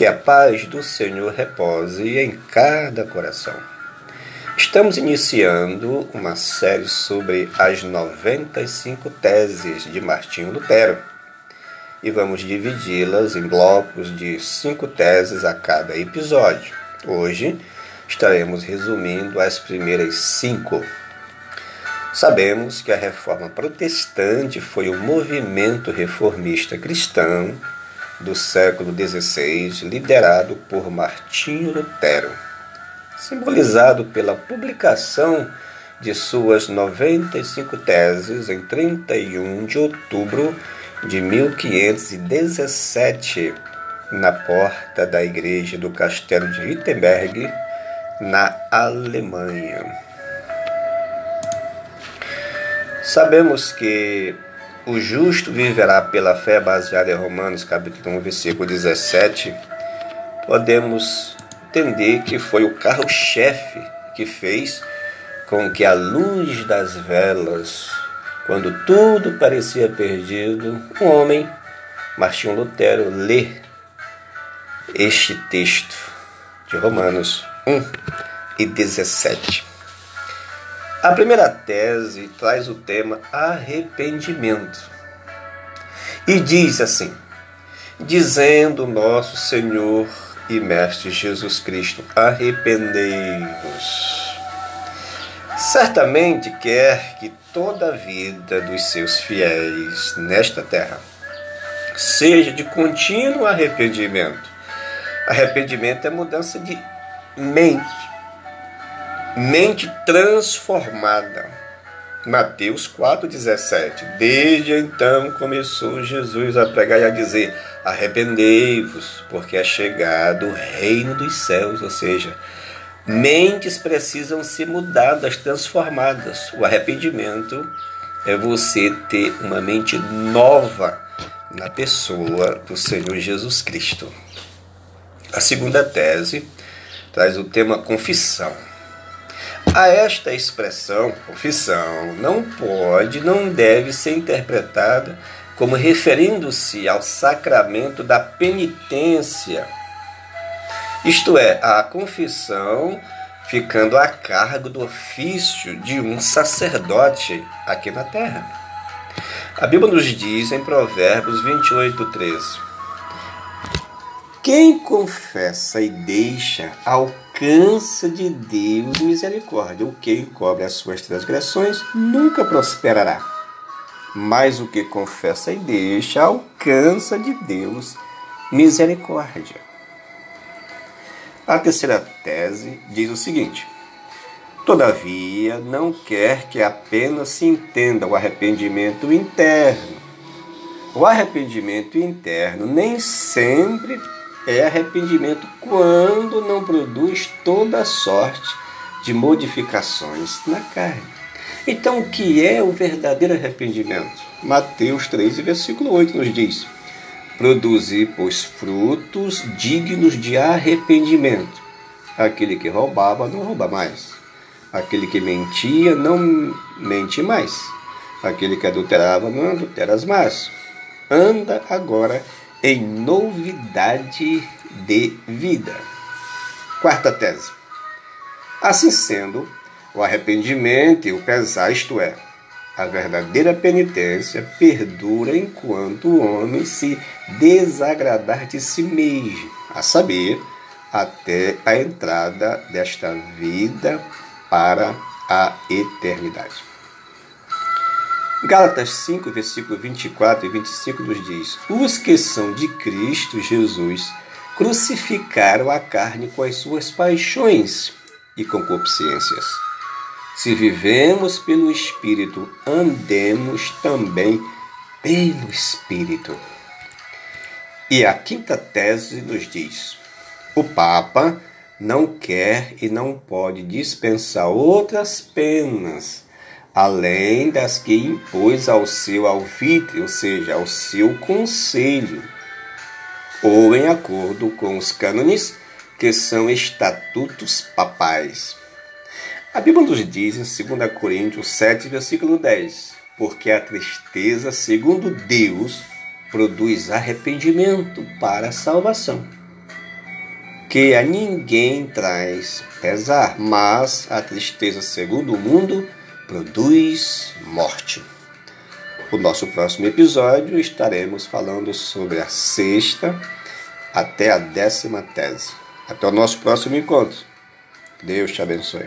Que a paz do Senhor repose em cada coração. Estamos iniciando uma série sobre as 95 teses de Martinho Lutero e vamos dividi-las em blocos de cinco teses a cada episódio. Hoje estaremos resumindo as primeiras cinco. Sabemos que a reforma protestante foi o movimento reformista cristão do século XVI, liderado por Martinho Lutero, simbolizado pela publicação de suas 95 teses em 31 de outubro de 1517, na porta da igreja do castelo de Wittenberg, na Alemanha. Sabemos que o justo viverá pela fé baseada em Romanos capítulo 1, versículo 17. Podemos entender que foi o carro-chefe que fez com que a luz das velas, quando tudo parecia perdido, um homem, Martinho Lutero, lê este texto de Romanos 1 e 17. A primeira tese traz o tema arrependimento e diz assim: Dizendo nosso Senhor e Mestre Jesus Cristo, arrependei-vos. Certamente quer que toda a vida dos seus fiéis nesta terra seja de contínuo arrependimento. Arrependimento é mudança de mente mente transformada. Mateus 4,17. Desde então começou Jesus a pregar e a dizer: Arrependei-vos, porque é chegado o reino dos céus. Ou seja, mentes precisam ser mudadas, transformadas. O arrependimento é você ter uma mente nova na pessoa do Senhor Jesus Cristo. A segunda tese traz o tema confissão. A esta expressão, confissão, não pode, não deve ser interpretada como referindo-se ao sacramento da penitência, isto é, a confissão ficando a cargo do ofício de um sacerdote aqui na terra. A Bíblia nos diz em Provérbios 28, 13: quem confessa e deixa alcança de Deus misericórdia. O que encobre as suas transgressões nunca prosperará. Mas o que confessa e deixa alcança de Deus misericórdia. A terceira tese diz o seguinte: Todavia, não quer que apenas se entenda o arrependimento interno. O arrependimento interno nem sempre é arrependimento quando não produz toda sorte de modificações na carne. Então, o que é o verdadeiro arrependimento? Mateus 3, versículo 8 nos diz: Produzir, pois, frutos dignos de arrependimento. Aquele que roubava não rouba mais. Aquele que mentia não mente mais. Aquele que adulterava não adultera mais. Anda agora em novidade de vida. Quarta tese. Assim sendo, o arrependimento e o pesar, isto é, a verdadeira penitência, perdura enquanto o homem se desagradar de si mesmo, a saber, até a entrada desta vida para a eternidade. Gálatas 5, versículo 24 e 25 nos diz: Os que são de Cristo Jesus crucificaram a carne com as suas paixões e concupiscências. Se vivemos pelo Espírito, andemos também pelo Espírito. E a quinta tese nos diz: o Papa não quer e não pode dispensar outras penas além das que impôs ao seu alvitre, ou seja, ao seu conselho, ou em acordo com os cânones, que são estatutos papais. A Bíblia nos diz em 2 Coríntios 7, versículo 10: Porque a tristeza, segundo Deus, produz arrependimento para a salvação. que a ninguém traz pesar, mas a tristeza, segundo o mundo, produz morte. No nosso próximo episódio estaremos falando sobre a sexta até a décima tese. Até o nosso próximo encontro. Deus te abençoe.